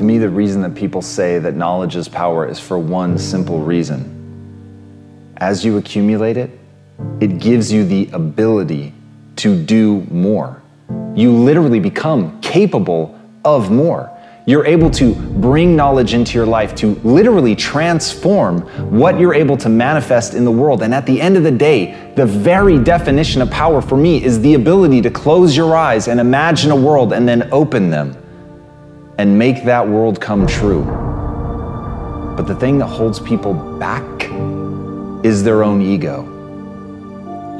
To me, the reason that people say that knowledge is power is for one simple reason. As you accumulate it, it gives you the ability to do more. You literally become capable of more. You're able to bring knowledge into your life to literally transform what you're able to manifest in the world. And at the end of the day, the very definition of power for me is the ability to close your eyes and imagine a world and then open them and make that world come true. But the thing that holds people back is their own ego.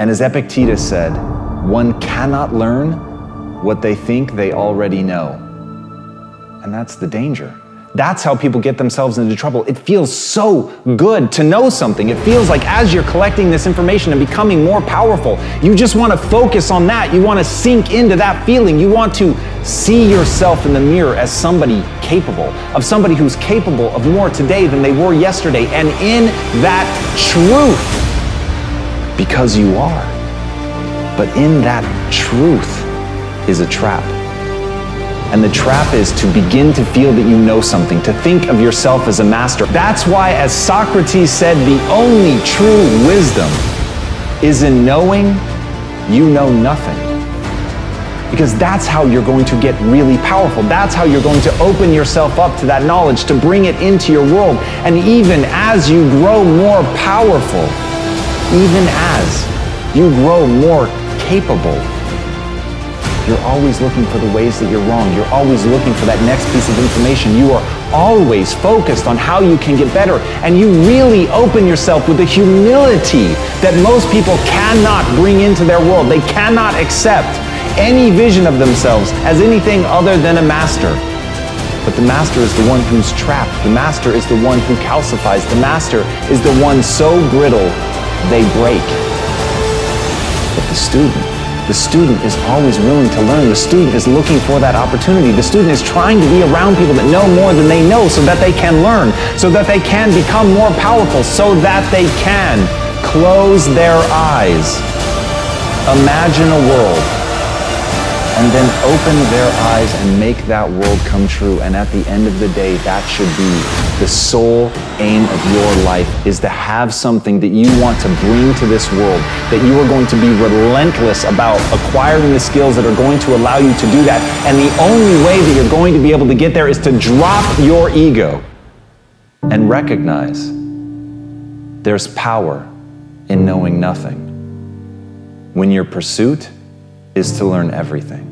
And as Epictetus said, one cannot learn what they think they already know. And that's the danger. That's how people get themselves into trouble. It feels so good to know something. It feels like as you're collecting this information and becoming more powerful, you just want to focus on that. You want to sink into that feeling. You want to see yourself in the mirror as somebody capable, of somebody who's capable of more today than they were yesterday. And in that truth, because you are. But in that truth is a trap. And the trap is to begin to feel that you know something, to think of yourself as a master. That's why, as Socrates said, the only true wisdom is in knowing you know nothing. Because that's how you're going to get really powerful. That's how you're going to open yourself up to that knowledge, to bring it into your world. And even as you grow more powerful, even as you grow more capable, you're always looking for the ways that you're wrong. You're always looking for that next piece of information. You are always focused on how you can get better. And you really open yourself with the humility that most people cannot bring into their world. They cannot accept any vision of themselves as anything other than a master. But the master is the one who's trapped. The master is the one who calcifies. The master is the one so brittle they break. But the student, the student is always willing to learn. The student is looking for that opportunity. The student is trying to be around people that know more than they know so that they can learn, so that they can become more powerful, so that they can close their eyes, imagine a world, and then open their eyes and make that world come true. And at the end of the day, that should be the sole aim of your life is to have something that you want to bring to this world, that you are going to be relentless about acquiring the skills that are going to allow you to do that. And the only way that you're going to be able to get there is to drop your ego and recognize there's power in knowing nothing when your pursuit is to learn everything.